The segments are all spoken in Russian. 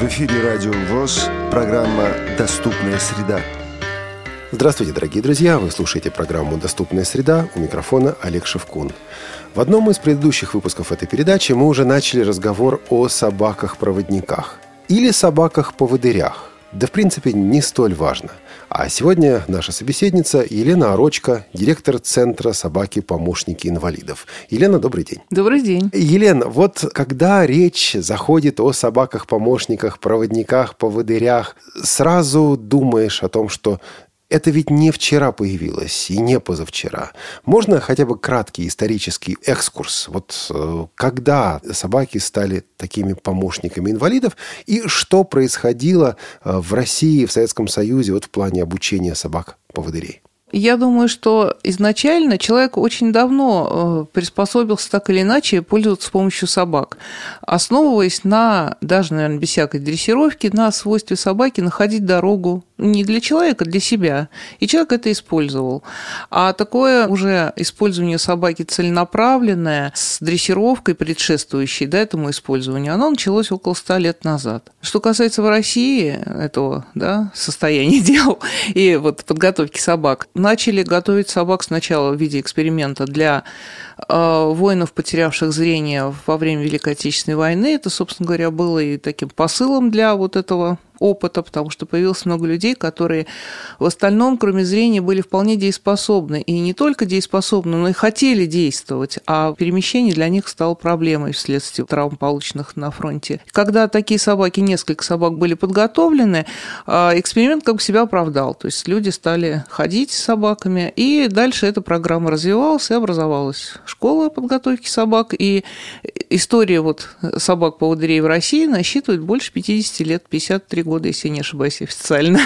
В эфире Радио ВОЗ, программа «Доступная среда». Здравствуйте, дорогие друзья! Вы слушаете программу «Доступная среда» у микрофона Олег Шевкун. В одном из предыдущих выпусков этой передачи мы уже начали разговор о собаках-проводниках или собаках-поводырях. Да, в принципе, не столь важно. А сегодня наша собеседница Елена Орочка, директор Центра собаки-помощники инвалидов. Елена, добрый день. Добрый день. Елена, вот когда речь заходит о собаках-помощниках, проводниках, поводырях, сразу думаешь о том, что это ведь не вчера появилось и не позавчера. Можно хотя бы краткий исторический экскурс? Вот э, когда собаки стали такими помощниками инвалидов и что происходило э, в России, в Советском Союзе вот в плане обучения собак-поводырей? Я думаю, что изначально человек очень давно э, приспособился так или иначе пользоваться помощью собак, основываясь на, даже, наверное, без всякой дрессировки, на свойстве собаки находить дорогу не для человека, для себя. И человек это использовал. А такое уже использование собаки целенаправленное, с дрессировкой предшествующей да, этому использованию, оно началось около ста лет назад. Что касается в России этого да, состояния дел и вот подготовки собак, начали готовить собак сначала в виде эксперимента для э, воинов, потерявших зрение во время Великой Отечественной войны. Это, собственно говоря, было и таким посылом для вот этого опыта, потому что появилось много людей, которые в остальном, кроме зрения, были вполне дееспособны. И не только дееспособны, но и хотели действовать, а перемещение для них стало проблемой вследствие травм, полученных на фронте. Когда такие собаки, несколько собак были подготовлены, а, эксперимент как бы себя оправдал. То есть люди стали ходить с собаками, и дальше эта программа развивалась и образовалась школа подготовки собак. И история вот собак-поводырей в России насчитывает больше 50 лет, 53 года года, если не ошибаюсь, официально.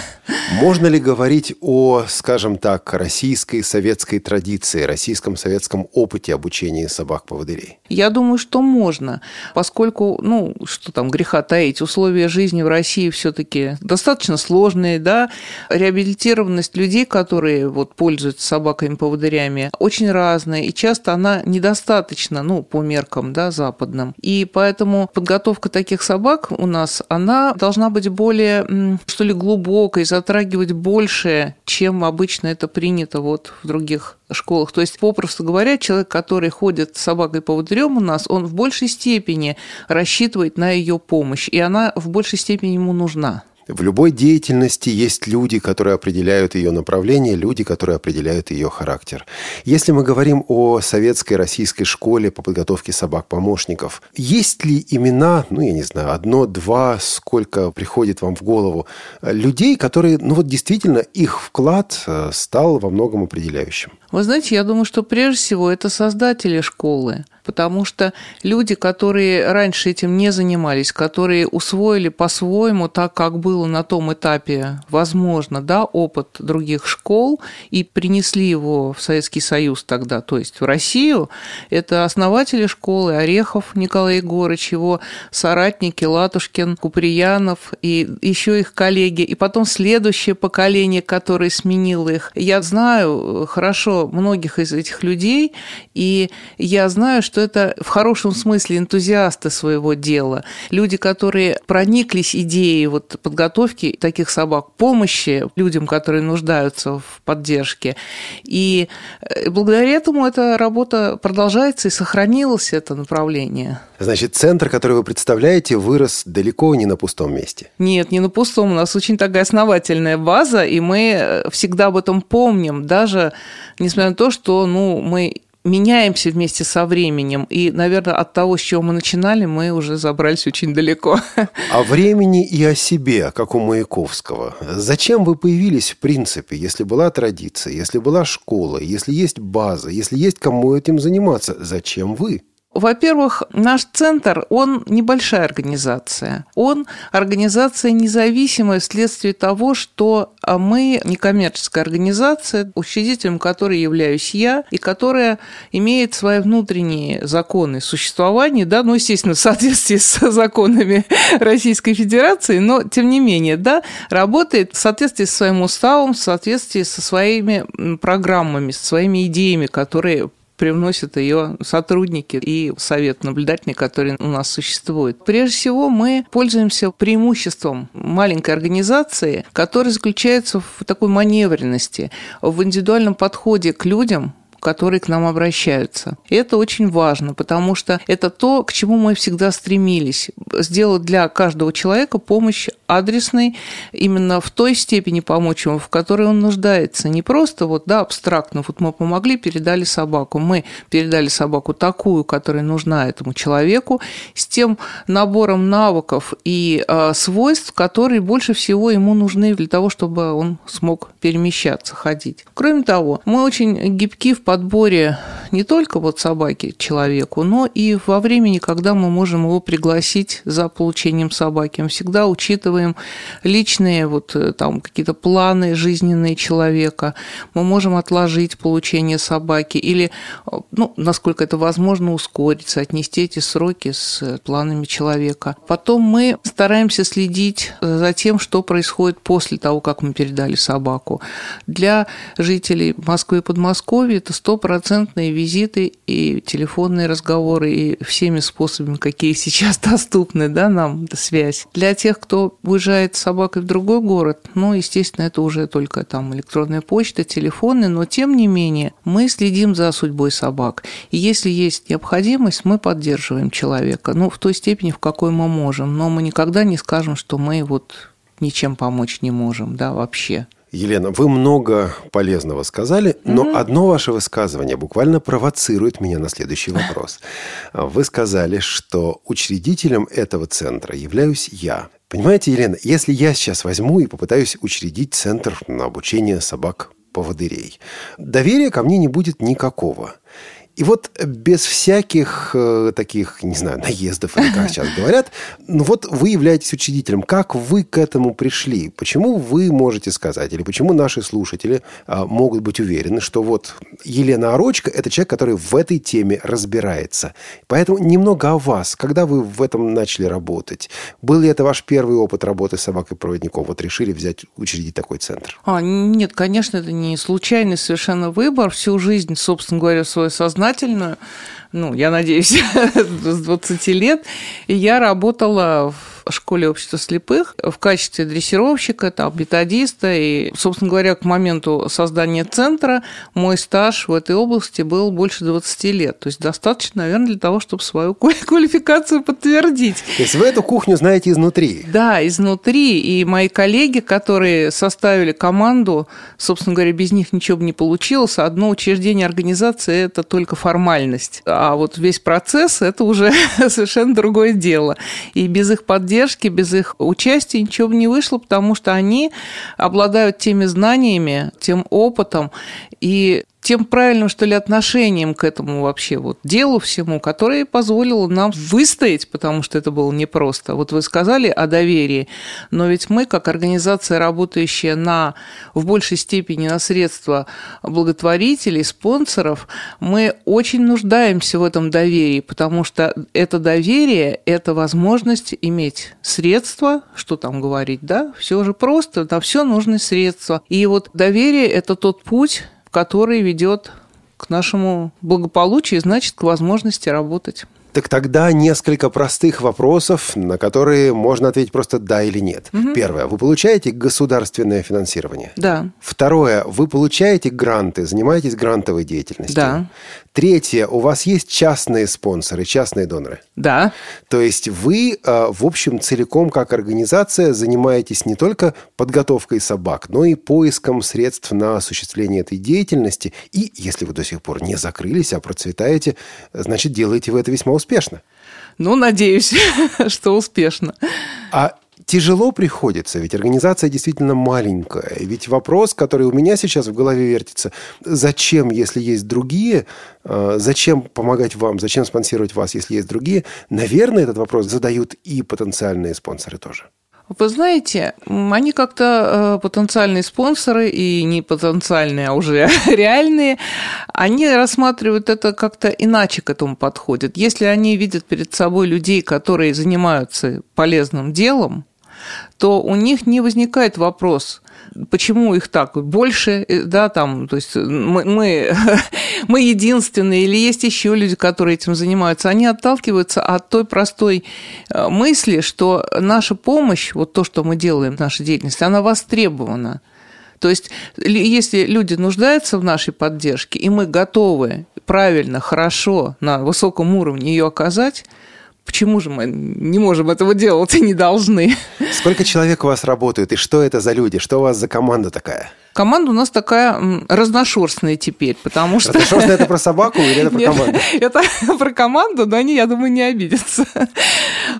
Можно ли говорить о, скажем так, российской советской традиции, российском советском опыте обучения собак-поводырей? Я думаю, что можно, поскольку, ну, что там греха таить, условия жизни в России все таки достаточно сложные, да, реабилитированность людей, которые вот пользуются собаками-поводырями, очень разная, и часто она недостаточна, ну, по меркам, да, западным. И поэтому подготовка таких собак у нас, она должна быть более что ли, глубокой, затрагивать больше, чем обычно это принято вот в других школах. То есть, попросту говоря, человек, который ходит с собакой по поводырем у нас, он в большей степени рассчитывает на ее помощь, и она в большей степени ему нужна. В любой деятельности есть люди, которые определяют ее направление, люди, которые определяют ее характер. Если мы говорим о советской российской школе по подготовке собак-помощников, есть ли имена, ну, я не знаю, одно, два, сколько приходит вам в голову, людей, которые, ну, вот действительно их вклад э, стал во многом определяющим? Вы знаете, я думаю, что прежде всего это создатели школы потому что люди, которые раньше этим не занимались, которые усвоили по-своему так, как было на том этапе, возможно, да, опыт других школ и принесли его в Советский Союз тогда, то есть в Россию, это основатели школы Орехов Николай Егорович, его соратники Латушкин, Куприянов и еще их коллеги, и потом следующее поколение, которое сменило их. Я знаю хорошо многих из этих людей, и я знаю, что это в хорошем смысле энтузиасты своего дела, люди, которые прониклись идеей вот подготовки таких собак, помощи людям, которые нуждаются в поддержке. И э, благодаря этому эта работа продолжается и сохранилось это направление. Значит, центр, который вы представляете, вырос далеко не на пустом месте. Нет, не на пустом. У нас очень такая основательная база, и мы э, всегда об этом помним, даже несмотря на то, что ну, мы меняемся вместе со временем. И, наверное, от того, с чего мы начинали, мы уже забрались очень далеко. О времени и о себе, как у Маяковского. Зачем вы появились в принципе, если была традиция, если была школа, если есть база, если есть кому этим заниматься? Зачем вы? Во-первых, наш центр, он небольшая организация. Он организация независимая вследствие того, что а, мы некоммерческая организация, учредителем которой являюсь я, и которая имеет свои внутренние законы существования, да, ну, естественно, в соответствии с законами Российской Федерации, но, тем не менее, да, работает в соответствии со своим уставом, в соответствии со своими программами, со своими идеями, которые привносят ее сотрудники и совет наблюдательный, который у нас существует. Прежде всего, мы пользуемся преимуществом маленькой организации, которая заключается в такой маневренности, в индивидуальном подходе к людям, которые к нам обращаются. И это очень важно, потому что это то, к чему мы всегда стремились. Сделать для каждого человека помощь адресной, именно в той степени помочь ему, в которой он нуждается. Не просто вот, да, абстрактно, вот мы помогли, передали собаку. Мы передали собаку такую, которая нужна этому человеку, с тем набором навыков и э, свойств, которые больше всего ему нужны для того, чтобы он смог перемещаться, ходить. Кроме того, мы очень гибки в подборе не только вот собаки человеку, но и во времени, когда мы можем его пригласить за получением собаки. Мы всегда учитываем личные вот э, там какие-то планы жизненные человека. Мы можем отложить получение собаки или, э, ну, насколько это возможно, ускориться, отнести эти сроки с планами человека. Потом мы стараемся следить за тем, что происходит после того, как мы передали собаку. Для жителей Москвы и Подмосковья это стопроцентные визиты и телефонные разговоры, и всеми способами, какие сейчас доступны да, нам, связь. Для тех, кто уезжает с собакой в другой город, ну, естественно, это уже только там электронная почта, телефоны, но тем не менее мы следим за судьбой собак. И если есть необходимость, мы поддерживаем человека, ну, в той степени, в какой мы можем, но мы никогда не скажем, что мы вот ничем помочь не можем, да, вообще. Елена, вы много полезного сказали, но mm-hmm. одно ваше высказывание буквально провоцирует меня на следующий вопрос. Вы сказали, что учредителем этого центра являюсь я. Понимаете, Елена, если я сейчас возьму и попытаюсь учредить центр на обучение собак-поводырей, доверия ко мне не будет никакого. И вот без всяких э, таких, не знаю, наездов, или как сейчас говорят, ну вот вы являетесь учредителем. Как вы к этому пришли? Почему вы можете сказать, или почему наши слушатели э, могут быть уверены, что вот Елена Орочка – это человек, который в этой теме разбирается. Поэтому немного о вас. Когда вы в этом начали работать? Был ли это ваш первый опыт работы с собакой-проводником? Вот решили взять, учредить такой центр? А, нет, конечно, это не случайный совершенно выбор. Всю жизнь, собственно говоря, свое сознание сознательную, ну, я надеюсь, с 20 лет. И я работала в школе общества слепых в качестве дрессировщика, там, методиста. И, собственно говоря, к моменту создания центра мой стаж в этой области был больше 20 лет. То есть достаточно, наверное, для того, чтобы свою квалификацию подтвердить. То есть вы эту кухню знаете изнутри? Да, изнутри. И мои коллеги, которые составили команду, собственно говоря, без них ничего бы не получилось. Одно учреждение организации – это только формальность. А вот весь процесс – это уже совершенно другое дело. И без их поддержки, без их участия ничего бы не вышло, потому что они обладают теми знаниями, тем опытом и тем правильным, что ли, отношением к этому вообще вот делу всему, которое позволило нам выстоять, потому что это было непросто. Вот вы сказали о доверии, но ведь мы, как организация, работающая на, в большей степени на средства благотворителей, спонсоров, мы очень нуждаемся в этом доверии, потому что это доверие – это возможность иметь средства, что там говорить, да, все же просто, на все нужны средства. И вот доверие – это тот путь, который ведет к нашему благополучию, значит, к возможности работать. Так тогда несколько простых вопросов, на которые можно ответить просто да или нет. Угу. Первое. Вы получаете государственное финансирование? Да. Второе. Вы получаете гранты, занимаетесь грантовой деятельностью? Да. Третье. У вас есть частные спонсоры, частные доноры? Да. То есть вы, э, в общем, целиком как организация занимаетесь не только подготовкой собак, но и поиском средств на осуществление этой деятельности. И если вы до сих пор не закрылись, а процветаете, значит, делаете вы это весьма успешно успешно. Ну, надеюсь, что успешно. А тяжело приходится, ведь организация действительно маленькая. Ведь вопрос, который у меня сейчас в голове вертится, зачем, если есть другие, э, зачем помогать вам, зачем спонсировать вас, если есть другие, наверное, этот вопрос задают и потенциальные спонсоры тоже. Вы знаете, они как-то э, потенциальные спонсоры и не потенциальные, а уже реальные, они рассматривают это как-то иначе к этому подходят. Если они видят перед собой людей, которые занимаются полезным делом, то у них не возникает вопрос, почему их так больше, э, да, там, то есть мы, мы, мы единственные, или есть еще люди, которые этим занимаются, они отталкиваются от той простой э, мысли, что наша помощь, вот то, что мы делаем в нашей деятельности, она востребована. То есть, если люди нуждаются в нашей поддержке, и мы готовы правильно, хорошо, на высоком уровне ее оказать, Почему же мы не можем этого делать и не должны? Сколько человек у вас работает, и что это за люди? Что у вас за команда такая? Команда у нас такая разношерстная теперь, потому что... Разношерстная – это про собаку или это про Нет, команду? Это про команду, но они, я думаю, не обидятся.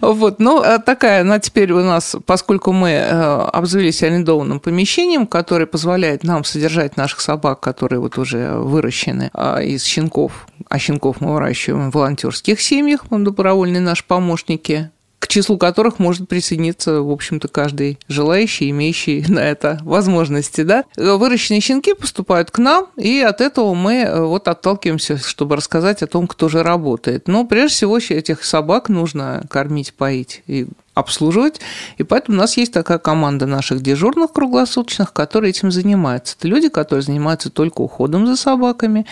Вот, но э, такая, она теперь у нас, поскольку мы э, обзавелись арендованным помещением, которое позволяет нам содержать наших собак, которые вот уже выращены а, из щенков, а щенков мы выращиваем в волонтерских семьях, добровольные наши помощники, к числу которых может присоединиться, в общем-то, каждый желающий, имеющий на это возможности. Да? Выращенные щенки поступают к нам, и от этого мы э, вот отталкиваемся, чтобы рассказать о том, кто же работает. Но прежде всего этих собак нужно кормить, поить и обслуживать. И поэтому у нас есть такая команда наших дежурных круглосуточных, которые этим занимаются. Это люди, которые занимаются только уходом за собаками,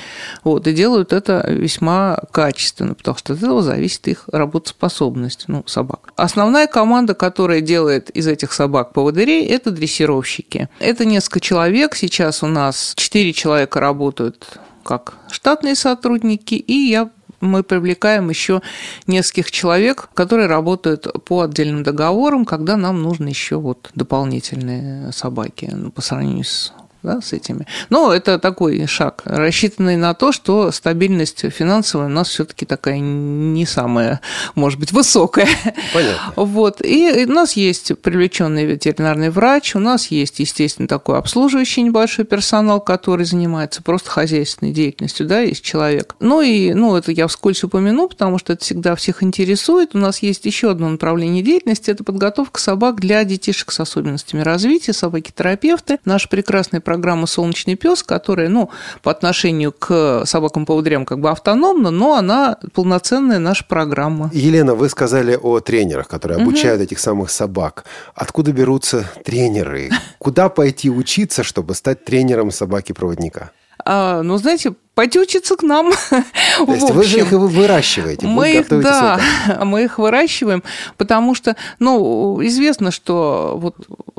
вот, и делают это весьма качественно, потому что от этого зависит их работоспособность, ну, собак. Основная команда, которая делает из этих собак поводырей, это дрессировщики. Это несколько человек. Сейчас у нас четыре человека работают как штатные сотрудники, и я мы привлекаем еще нескольких человек, которые работают по отдельным договорам, когда нам нужны еще вот дополнительные собаки по сравнению с да, с этими. Но это такой шаг, рассчитанный на то, что стабильность финансовая у нас все-таки такая не самая, может быть, высокая. Понятно. Вот. И у нас есть привлеченный ветеринарный врач, у нас есть, естественно, такой обслуживающий небольшой персонал, который занимается просто хозяйственной деятельностью, да, есть человек. Ну и, ну, это я вскользь упомяну, потому что это всегда всех интересует. У нас есть еще одно направление деятельности, это подготовка собак для детишек с особенностями развития, собаки-терапевты. Наш прекрасный программа «Солнечный пес», которая, ну, по отношению к собакам-поводырям как бы автономна, но она полноценная наша программа. Елена, вы сказали о тренерах, которые обучают угу. этих самых собак. Откуда берутся тренеры? Куда пойти учиться, чтобы стать тренером собаки-проводника? А, ну, знаете, пойти учиться к нам. То есть вы же их выращиваете, мы их, да, мы их выращиваем, потому что, ну, известно, что вот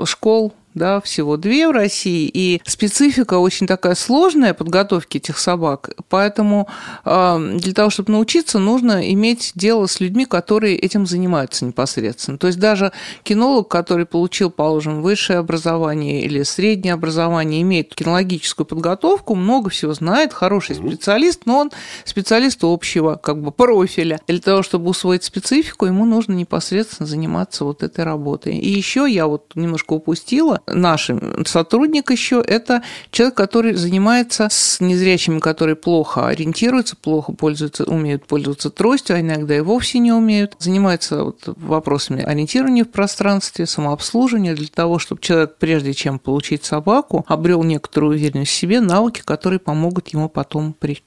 школ да, всего две в России, и специфика очень такая сложная подготовки этих собак, поэтому э, для того, чтобы научиться, нужно иметь дело с людьми, которые этим занимаются непосредственно. То есть даже кинолог, который получил, положим, высшее образование или среднее образование, имеет кинологическую подготовку, много всего знает, хороший специалист, но он специалист общего как бы профиля. Для того, чтобы усвоить специфику, ему нужно непосредственно заниматься вот этой работой. И еще я вот немножко упустила, наш сотрудник еще это человек, который занимается с незрячими, которые плохо ориентируются, плохо пользуются, умеют пользоваться тростью, а иногда и вовсе не умеют. Занимается вот вопросами ориентирования в пространстве, самообслуживания для того, чтобы человек, прежде чем получить собаку, обрел некоторую уверенность в себе, навыки, которые помогут ему потом при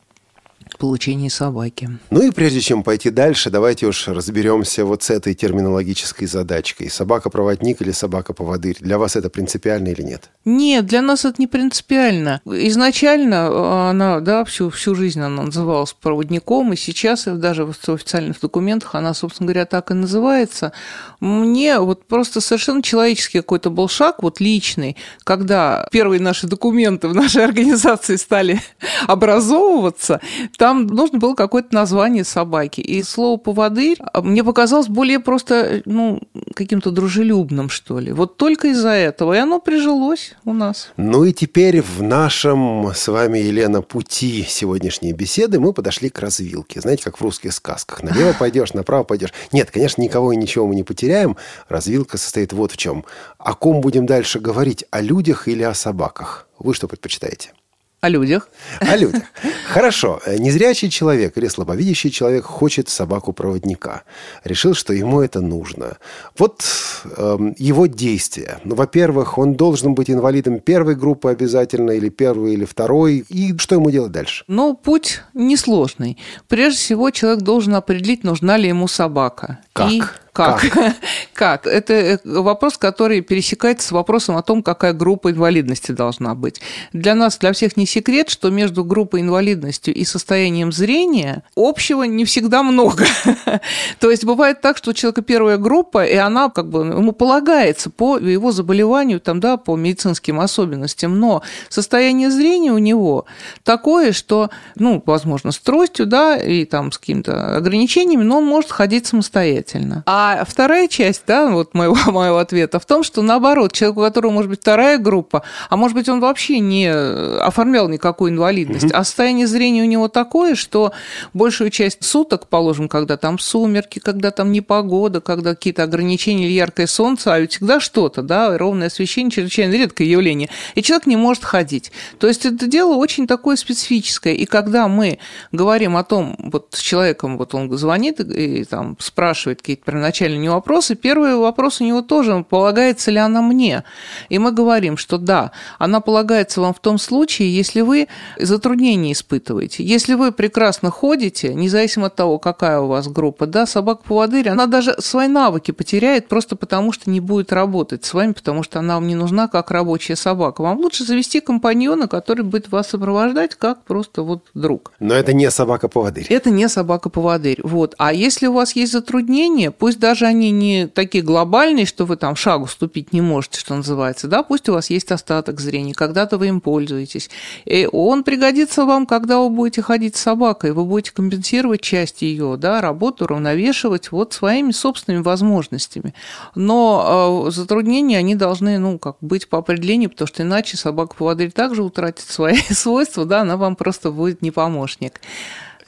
получении собаки. Ну и прежде чем пойти дальше, давайте уж разберемся вот с этой терминологической задачкой. Собака-проводник или собака-поводырь? Для вас это принципиально или нет? Нет, для нас это не принципиально. Изначально э, она, да, всю, всю жизнь она называлась проводником, и сейчас даже в официальных документах она, собственно говоря, так и называется. Мне вот просто совершенно человеческий какой-то был шаг, вот личный, когда первые наши документы в нашей организации стали образовываться, там нужно было какое-то название собаки. И слово «поводырь» мне показалось более просто, ну, каким-то дружелюбным, что ли. Вот только из-за этого. И оно прижилось у нас. Ну и теперь в нашем с вами, Елена, пути сегодняшней беседы мы подошли к развилке. Знаете, как в русских сказках. Налево пойдешь, направо пойдешь. Нет, конечно, никого и ничего мы не потеряем. Развилка состоит вот в чем. О ком будем дальше говорить? О людях или о собаках? Вы что предпочитаете? О людях. О людях. Хорошо. Незрячий человек или слабовидящий человек хочет собаку-проводника. Решил, что ему это нужно. Вот э, его действия. Ну, во-первых, он должен быть инвалидом первой группы обязательно, или первой, или второй. И что ему делать дальше? Ну, путь несложный. Прежде всего, человек должен определить, нужна ли ему собака. Как? И как? Как? как? Это э, вопрос, который пересекается с вопросом о том, какая группа инвалидности должна быть. Для нас, для всех не секрет, что между группой инвалидностью и состоянием зрения общего не всегда много. То есть бывает так, что у человека первая группа, и она как бы ему полагается по его заболеванию, там, да, по медицинским особенностям, но состояние зрения у него такое, что, ну, возможно, с тростью, да, и там с какими-то ограничениями, но он может ходить самостоятельно. А а вторая часть, да, вот моего, моего ответа в том, что наоборот, человек, у которого может быть вторая группа, а может быть он вообще не оформлял никакую инвалидность, угу. а состояние зрения у него такое, что большую часть суток, положим, когда там сумерки, когда там непогода, когда какие-то ограничения или яркое солнце, а ведь всегда что-то, да, ровное освещение, чрезвычайно редкое явление, и человек не может ходить. То есть это дело очень такое специфическое, и когда мы говорим о том, вот с человеком, вот он звонит и там спрашивает какие-то первоначальные первоначальные вопросы. Первый вопрос у него тоже, полагается ли она мне? И мы говорим, что да, она полагается вам в том случае, если вы затруднения испытываете. Если вы прекрасно ходите, независимо от того, какая у вас группа, да, собака-поводырь, она даже свои навыки потеряет просто потому, что не будет работать с вами, потому что она вам не нужна как рабочая собака. Вам лучше завести компаньона, который будет вас сопровождать как просто вот друг. Но это не собака-поводырь. Это не собака-поводырь. Вот. А если у вас есть затруднения, пусть даже они не такие глобальные, что вы там шагу ступить не можете, что называется, да, пусть у вас есть остаток зрения, когда-то вы им пользуетесь. И он пригодится вам, когда вы будете ходить с собакой, вы будете компенсировать часть ее, да, работу уравновешивать вот своими собственными возможностями. Но э, затруднения, они должны, ну, как быть по определению, потому что иначе собака-поводырь также утратит свои свойства, да, она вам просто будет не помощник.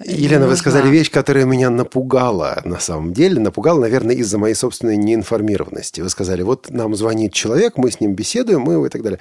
Елена, вы сказали вещь, которая меня напугала на самом деле. Напугала, наверное, из-за моей собственной неинформированности. Вы сказали, вот нам звонит человек, мы с ним беседуем, мы и так далее.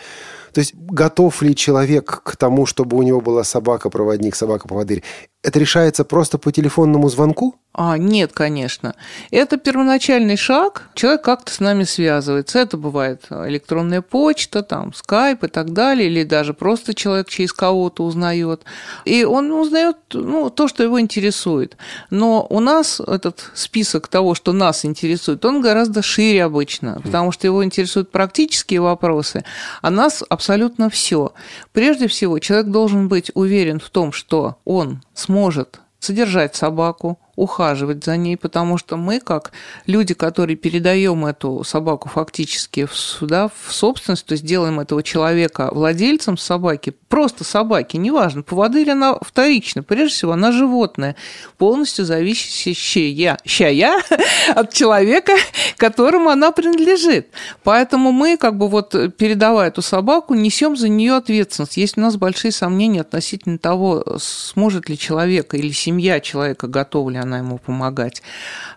То есть готов ли человек к тому, чтобы у него была собака-проводник, собака-поводырь? Это решается просто по телефонному звонку? А, нет, конечно. Это первоначальный шаг. Человек как-то с нами связывается. Это бывает электронная почта, там, скайп и так далее, или даже просто человек через кого-то узнает. И он узнает ну, то, что его интересует. Но у нас этот список того, что нас интересует, он гораздо шире обычно, потому что его интересуют практические вопросы, а нас абсолютно все. Прежде всего, человек должен быть уверен в том, что он сможет содержать собаку, ухаживать за ней, потому что мы, как люди, которые передаем эту собаку фактически сюда, в собственность, то есть делаем этого человека владельцем собаки, просто собаки, неважно, поводырь она вторична, прежде всего она животное, полностью зависящее щая от человека, которому она принадлежит. Поэтому мы, как бы вот передавая эту собаку, несем за нее ответственность. Есть у нас большие сомнения относительно того, сможет ли человек или семья человека готова ли она ему помогать.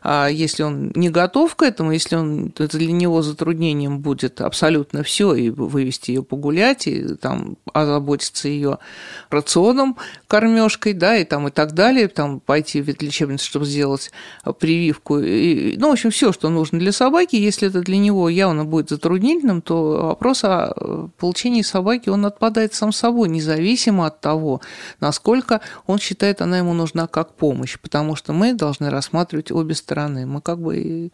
А если он не готов к этому, если он, это для него затруднением будет абсолютно все, и вывести ее погулять, и там озаботиться ее рационом, кормежкой, да, и там и так далее, там пойти в ветлечебницу, чтобы сделать прививку, и, ну, в общем, все, что нужно для собаки, если это для него явно будет затруднительным, то вопрос о получении собаки, он отпадает сам собой, независимо от того, насколько он считает, она ему нужна как помощь, потому что мы должны рассматривать обе стороны. Мы как бы и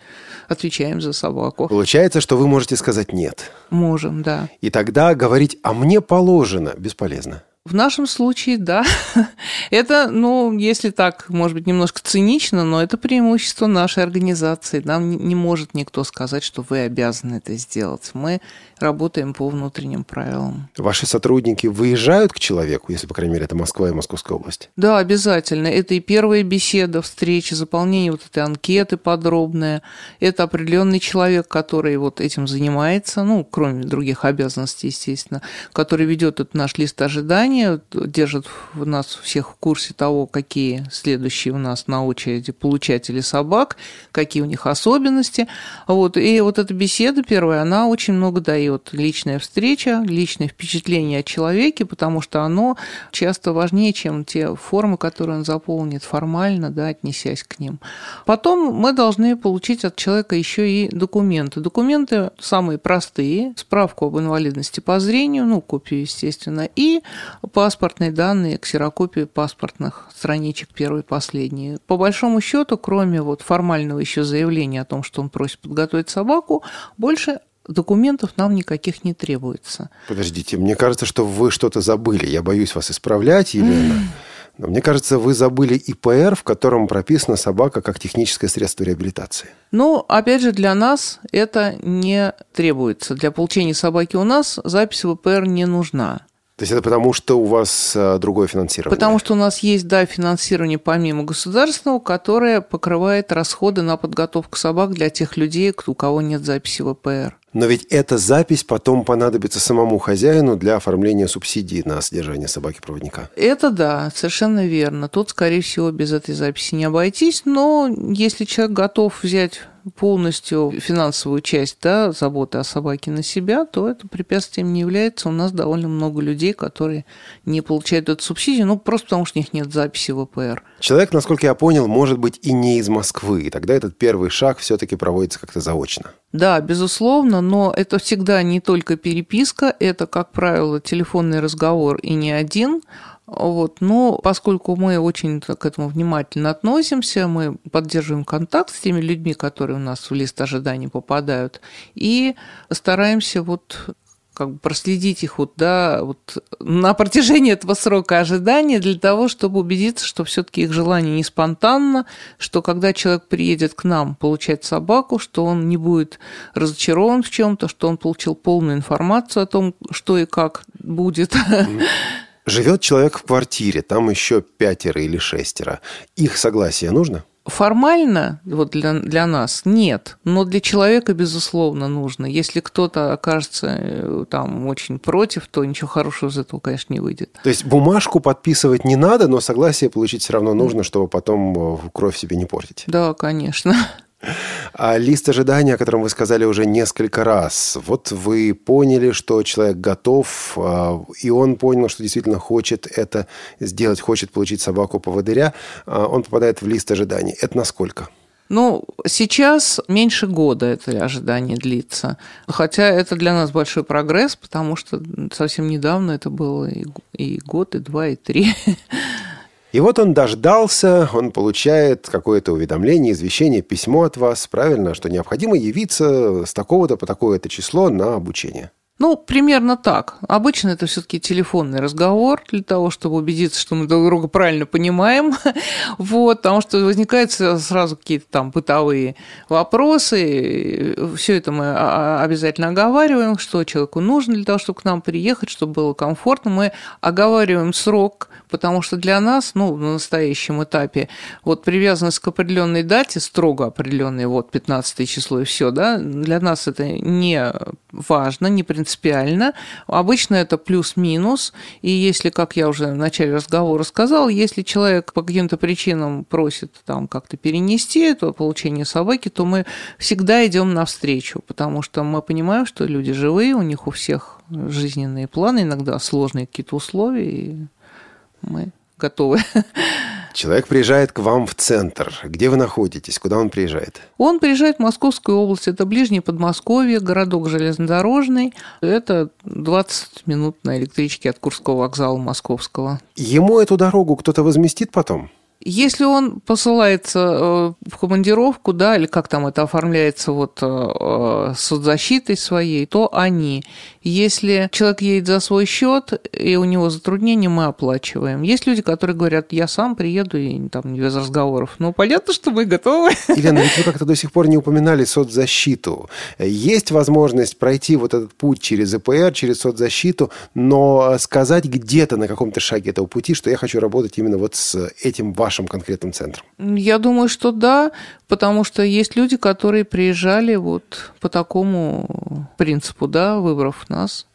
отвечаем за собаку. Получается, что вы можете сказать «нет». Можем, да. И тогда говорить «а мне положено» бесполезно. В нашем случае, да. Это, ну, если так, может быть, немножко цинично, но это преимущество нашей организации. Нам не может никто сказать, что вы обязаны это сделать. Мы работаем по внутренним правилам. Ваши сотрудники выезжают к человеку, если, по крайней мере, это Москва и Московская область? Да, обязательно. Это и первая беседа, встреча, заполнение вот этой анкеты подробная. Это определенный человек, который вот этим занимается, ну, кроме других обязанностей, естественно, который ведет этот наш лист ожидания, держит нас всех в курсе того, какие следующие у нас на очереди получатели собак, какие у них особенности. Вот. И вот эта беседа первая, она очень много дает дает личная встреча, личное впечатление о человеке, потому что оно часто важнее, чем те формы, которые он заполнит формально, да, отнесясь к ним. Потом мы должны получить от человека еще и документы. Документы самые простые, справку об инвалидности по зрению, ну, копию, естественно, и паспортные данные, ксерокопии паспортных страничек первой и последней. По большому счету, кроме вот формального еще заявления о том, что он просит подготовить собаку, больше документов нам никаких не требуется. Подождите, мне кажется, что вы что-то забыли. Я боюсь вас исправлять, Елена. Но мне кажется, вы забыли ИПР, в котором прописана собака как техническое средство реабилитации. Ну, опять же, для нас это не требуется. Для получения собаки у нас запись в ИПР не нужна. То есть это потому, что у вас а, другое финансирование? Потому что у нас есть, да, финансирование помимо государственного, которое покрывает расходы на подготовку собак для тех людей, у кого нет записи в ИПР. Но ведь эта запись потом понадобится самому хозяину для оформления субсидий на содержание собаки-проводника. Это да, совершенно верно. Тут, скорее всего, без этой записи не обойтись, но если человек готов взять полностью финансовую часть да, заботы о собаке на себя, то это препятствием не является. У нас довольно много людей, которые не получают эту субсидию, ну, просто потому что у них нет записи в ВПР. Человек, насколько я понял, может быть и не из Москвы, и тогда этот первый шаг все-таки проводится как-то заочно. Да, безусловно, но это всегда не только переписка, это, как правило, телефонный разговор и не один, вот. Но поскольку мы очень к этому внимательно относимся, мы поддерживаем контакт с теми людьми, которые у нас в лист ожиданий попадают, и стараемся вот как бы проследить их вот, да, вот на протяжении этого срока ожидания для того, чтобы убедиться, что все-таки их желание не спонтанно, что когда человек приедет к нам получать собаку, что он не будет разочарован в чем-то, что он получил полную информацию о том, что и как будет. Живет человек в квартире, там еще пятеро или шестеро. Их согласие нужно? Формально вот для, для нас нет, но для человека, безусловно, нужно. Если кто-то окажется э, там очень против, то ничего хорошего из этого, конечно, не выйдет. То есть бумажку подписывать не надо, но согласие получить все равно нужно, чтобы потом э, кровь себе не портить. Да, конечно. А лист ожидания, о котором вы сказали уже несколько раз, вот вы поняли, что человек готов, а, и он понял, что действительно хочет это сделать, хочет получить собаку поводыря, а, он попадает в лист ожиданий. Это насколько? Ну, сейчас меньше года это ожидание длится. Хотя это для нас большой прогресс, потому что совсем недавно это было и год, и два, и три. И вот он дождался, он получает какое-то уведомление, извещение, письмо от вас, правильно, что необходимо явиться с такого-то по такое-то число на обучение. Ну, примерно так. Обычно это все-таки телефонный разговор для того, чтобы убедиться, что мы друг друга правильно понимаем. вот, потому что возникают сразу какие-то там бытовые вопросы. Все это мы обязательно оговариваем, что человеку нужно для того, чтобы к нам приехать, чтобы было комфортно. Мы оговариваем срок, потому что для нас, ну, на настоящем этапе, вот привязанность к определенной дате, строго определенной, вот 15 число и все, да, для нас это не важно, не принципиально. Обычно это плюс-минус. И если, как я уже в начале разговора сказал, если человек по каким-то причинам просит там как-то перенести это получение собаки, то мы всегда идем навстречу, потому что мы понимаем, что люди живые, у них у всех жизненные планы, иногда сложные какие-то условия, и мы готовы Человек приезжает к вам в центр. Где вы находитесь? Куда он приезжает? Он приезжает в Московскую область. Это ближнее Подмосковье, городок железнодорожный. Это 20 минут на электричке от Курского вокзала Московского. Ему эту дорогу кто-то возместит потом? Если он посылается э, в командировку, да, или как там это оформляется вот э, э, соцзащитой своей, то они. Если человек едет за свой счет, и у него затруднения, мы оплачиваем. Есть люди, которые говорят, я сам приеду, и там без разговоров. Ну, понятно, что мы готовы. Елена, ведь вы как-то до сих пор не упоминали соцзащиту. Есть возможность пройти вот этот путь через ИПР, через соцзащиту, но сказать где-то на каком-то шаге этого пути, что я хочу работать именно вот с этим вашим конкретным центром? Я думаю, что да, потому что есть люди, которые приезжали вот по такому принципу, да, выбрав нас.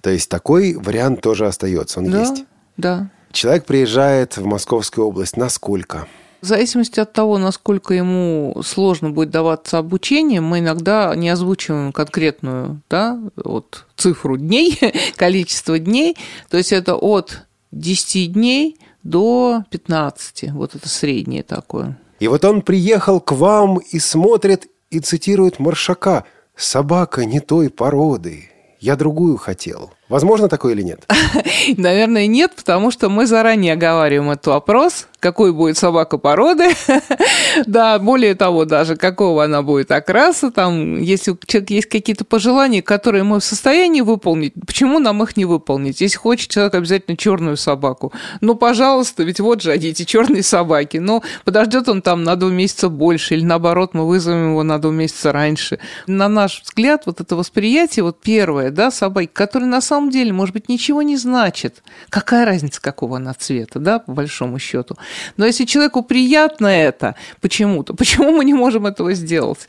То есть такой вариант тоже остается, он да, есть? Да. Человек приезжает в Московскую область. Насколько? В зависимости от того, насколько ему сложно будет даваться обучение, мы иногда не озвучиваем конкретную да, вот, цифру дней, количество дней. То есть это от 10 дней до 15. Вот это среднее такое. И вот он приехал к вам и смотрит и цитирует Маршака «Собака не той породы, я другую хотел». Возможно такое или нет? Наверное, нет, потому что мы заранее оговариваем этот вопрос, какой будет собака породы, да, более того, даже какого она будет окраса, там, если у человека есть какие-то пожелания, которые мы в состоянии выполнить, почему нам их не выполнить? Если хочет человек обязательно черную собаку, ну, пожалуйста, ведь вот же они, эти черные собаки, ну, подождет он там на два месяца больше, или наоборот, мы вызовем его на два месяца раньше. На наш взгляд, вот это восприятие, вот первое, да, собаки, которые на самом деле, может быть, ничего не значит. Какая разница, какого она цвета, да, по большому счету. Но если человеку приятно это почему-то, почему мы не можем этого сделать?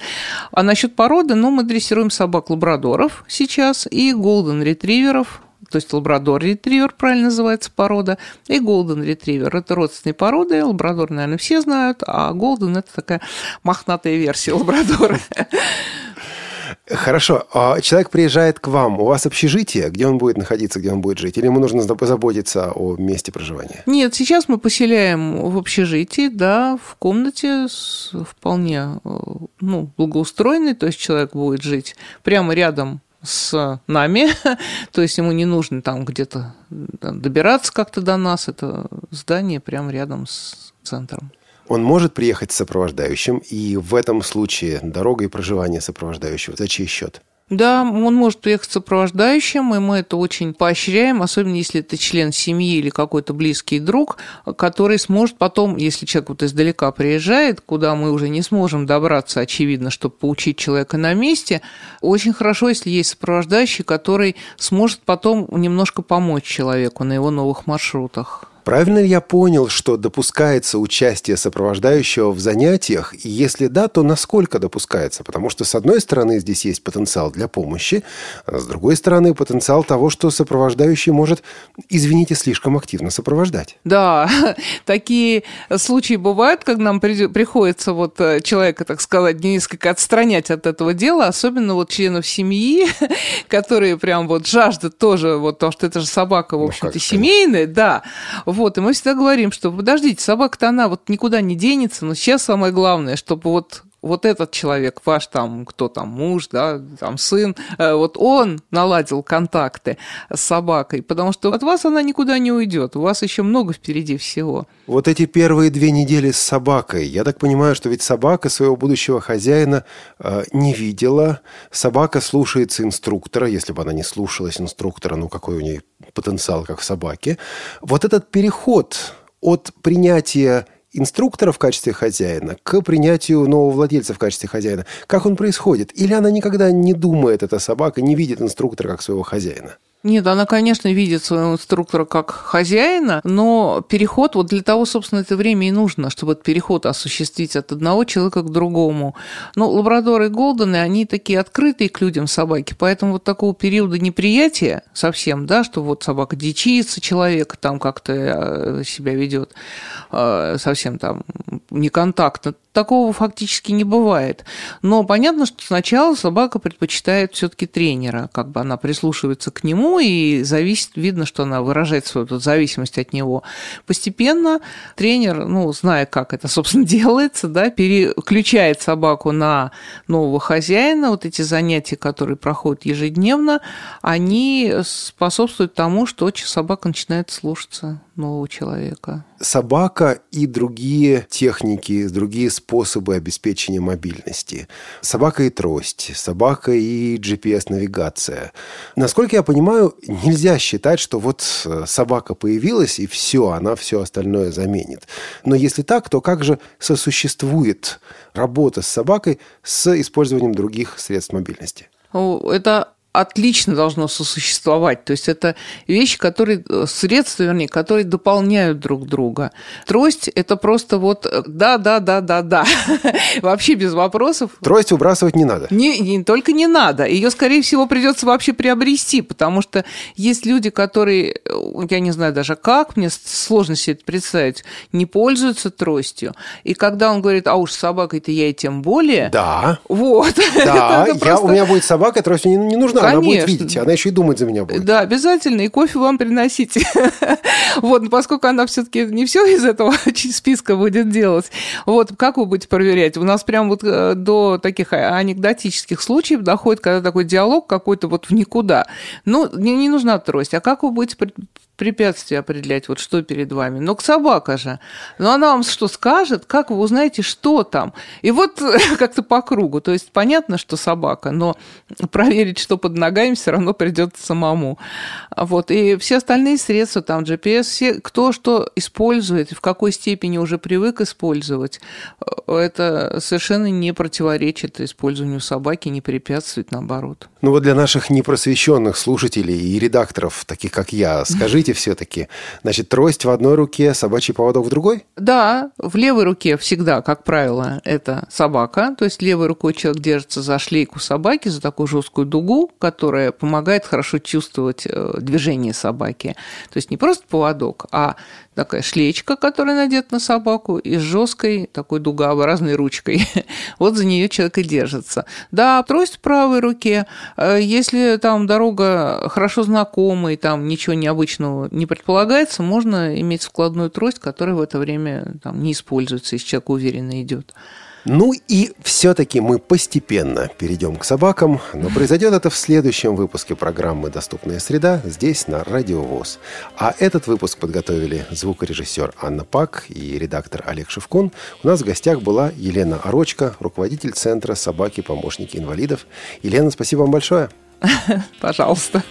А насчет породы, ну, мы дрессируем собак-лабрадоров сейчас и голден-ретриверов, то есть лабрадор-ретривер, правильно называется порода, и голден-ретривер. Это родственные породы, лабрадор, наверное, все знают, а голден – это такая мохнатая версия лабрадора. Хорошо. А человек приезжает к вам. У вас общежитие, где он будет находиться, где он будет жить? Или ему нужно позаботиться о месте проживания? Нет, сейчас мы поселяем в общежитии, да, в комнате вполне ну, благоустроенной, то есть человек будет жить прямо рядом с нами, то есть ему не нужно там где-то добираться как-то до нас, это здание прямо рядом с центром. Он может приехать с сопровождающим, и в этом случае дорога и проживание сопровождающего за чей счет? Да, он может приехать сопровождающим, и мы это очень поощряем, особенно если это член семьи или какой-то близкий друг, который сможет потом, если человек вот издалека приезжает, куда мы уже не сможем добраться, очевидно, чтобы поучить человека на месте, очень хорошо, если есть сопровождающий, который сможет потом немножко помочь человеку на его новых маршрутах. Правильно ли я понял, что допускается участие сопровождающего в занятиях? И если да, то насколько допускается? Потому что, с одной стороны, здесь есть потенциал для помощи, а с другой стороны, потенциал того, что сопровождающий может, извините, слишком активно сопровождать. Да, такие случаи бывают, когда нам приходится вот э, человека, так сказать, несколько отстранять от этого дела, особенно вот членов семьи, которые прям вот жаждут тоже, вот то, что это же собака, в ну, общем-то, ну, семейная, да, вот, и мы всегда говорим, что подождите, собака-то она вот никуда не денется, но сейчас самое главное, чтобы вот вот этот человек, ваш там, кто там, муж, да, там сын, э, вот он наладил контакты с собакой, потому что от вас она никуда не уйдет, у вас еще много впереди всего. Вот эти первые две недели с собакой, я так понимаю, что ведь собака своего будущего хозяина э, не видела, собака слушается инструктора, если бы она не слушалась инструктора, ну какой у нее потенциал, как в собаке. Вот этот переход от принятия инструктора в качестве хозяина к принятию нового владельца в качестве хозяина. Как он происходит? Или она никогда не думает, эта собака, не видит инструктора как своего хозяина? Нет, она, конечно, видит своего инструктора как хозяина, но переход, вот для того, собственно, это время и нужно, чтобы этот переход осуществить от одного человека к другому. Но лабрадоры и голдены, они такие открытые к людям собаки, поэтому вот такого периода неприятия совсем, да, что вот собака дичится человека, там как-то э, себя ведет э, совсем там неконтактно, такого фактически не бывает. Но понятно, что сначала собака предпочитает все-таки тренера, как бы она прислушивается к нему и зависит, видно, что она выражает свою тут зависимость от него. Постепенно тренер, ну, зная, как это, собственно, делается, да, переключает собаку на нового хозяина. Вот эти занятия, которые проходят ежедневно, они способствуют тому, что собака начинает слушаться нового человека. Собака и другие техники, другие способы обеспечения мобильности. Собака и трость, собака и GPS-навигация. Насколько я понимаю, нельзя считать, что вот э, собака появилась, и все, она все остальное заменит. Но если так, то как же сосуществует работа с собакой с использованием других средств мобильности? Это отлично должно сосуществовать. То есть это вещи, которые, э, средства, вернее, которые дополняют друг друга. Трость – это просто вот да, да, да, да, да. Вообще без вопросов. Трость выбрасывать не надо. Не, не только не надо. Ее, скорее всего, придется вообще приобрести, потому что есть люди, которые, э, я не знаю даже как, мне сложно себе это представить, не пользуются тростью. И когда он говорит, а уж собакой-то я и тем более. Да. Вот. Да, я, у меня будет собака, трость не, не нужна она будет видеть, она еще и думать за меня будет. Да, обязательно, и кофе вам приносите. вот, поскольку она все-таки не все из этого списка будет делать, вот, как вы будете проверять? У нас прям вот э, до таких анекдотических случаев доходит, когда такой диалог какой-то вот в никуда. Ну, не, не нужна трость, а как вы будете препятствия определять, вот что перед вами. Но к собака же. Но она вам что скажет, как вы узнаете, что там. И вот как-то по кругу. То есть понятно, что собака, но проверить, что под ногами, все равно придется самому. Вот. И все остальные средства, там GPS, все, кто что использует, в какой степени уже привык использовать, э, это совершенно не противоречит использованию собаки, не препятствует, наоборот. Ну вот для наших непросвещенных слушателей и редакторов, таких как я, скажите все-таки, значит, трость в одной руке, собачий поводок в другой? Да, в левой руке всегда, как правило, это собака, то есть левой рукой человек держится за шлейку собаки, за такую жесткую дугу, которая помогает хорошо чувствовать э, движение собаки. То есть не просто поводок, а такая шлечка, которая надета на собаку, и с жесткой такой дугообразной ручкой. вот за нее человек и держится. Да, трость в правой руке. Э, если там дорога хорошо знакомая, и там ничего необычного не предполагается, можно иметь складную трость, которая в это время там, не используется, если человек уверенно идет. Ну и все-таки мы постепенно перейдем к собакам, но произойдет это в следующем выпуске программы «Доступная среда» здесь, на Радио ВОЗ. А этот выпуск подготовили звукорежиссер Анна Пак и редактор Олег Шевкун. У нас в гостях была Елена Орочка, руководитель Центра «Собаки-помощники инвалидов». Елена, спасибо вам большое. Пожалуйста.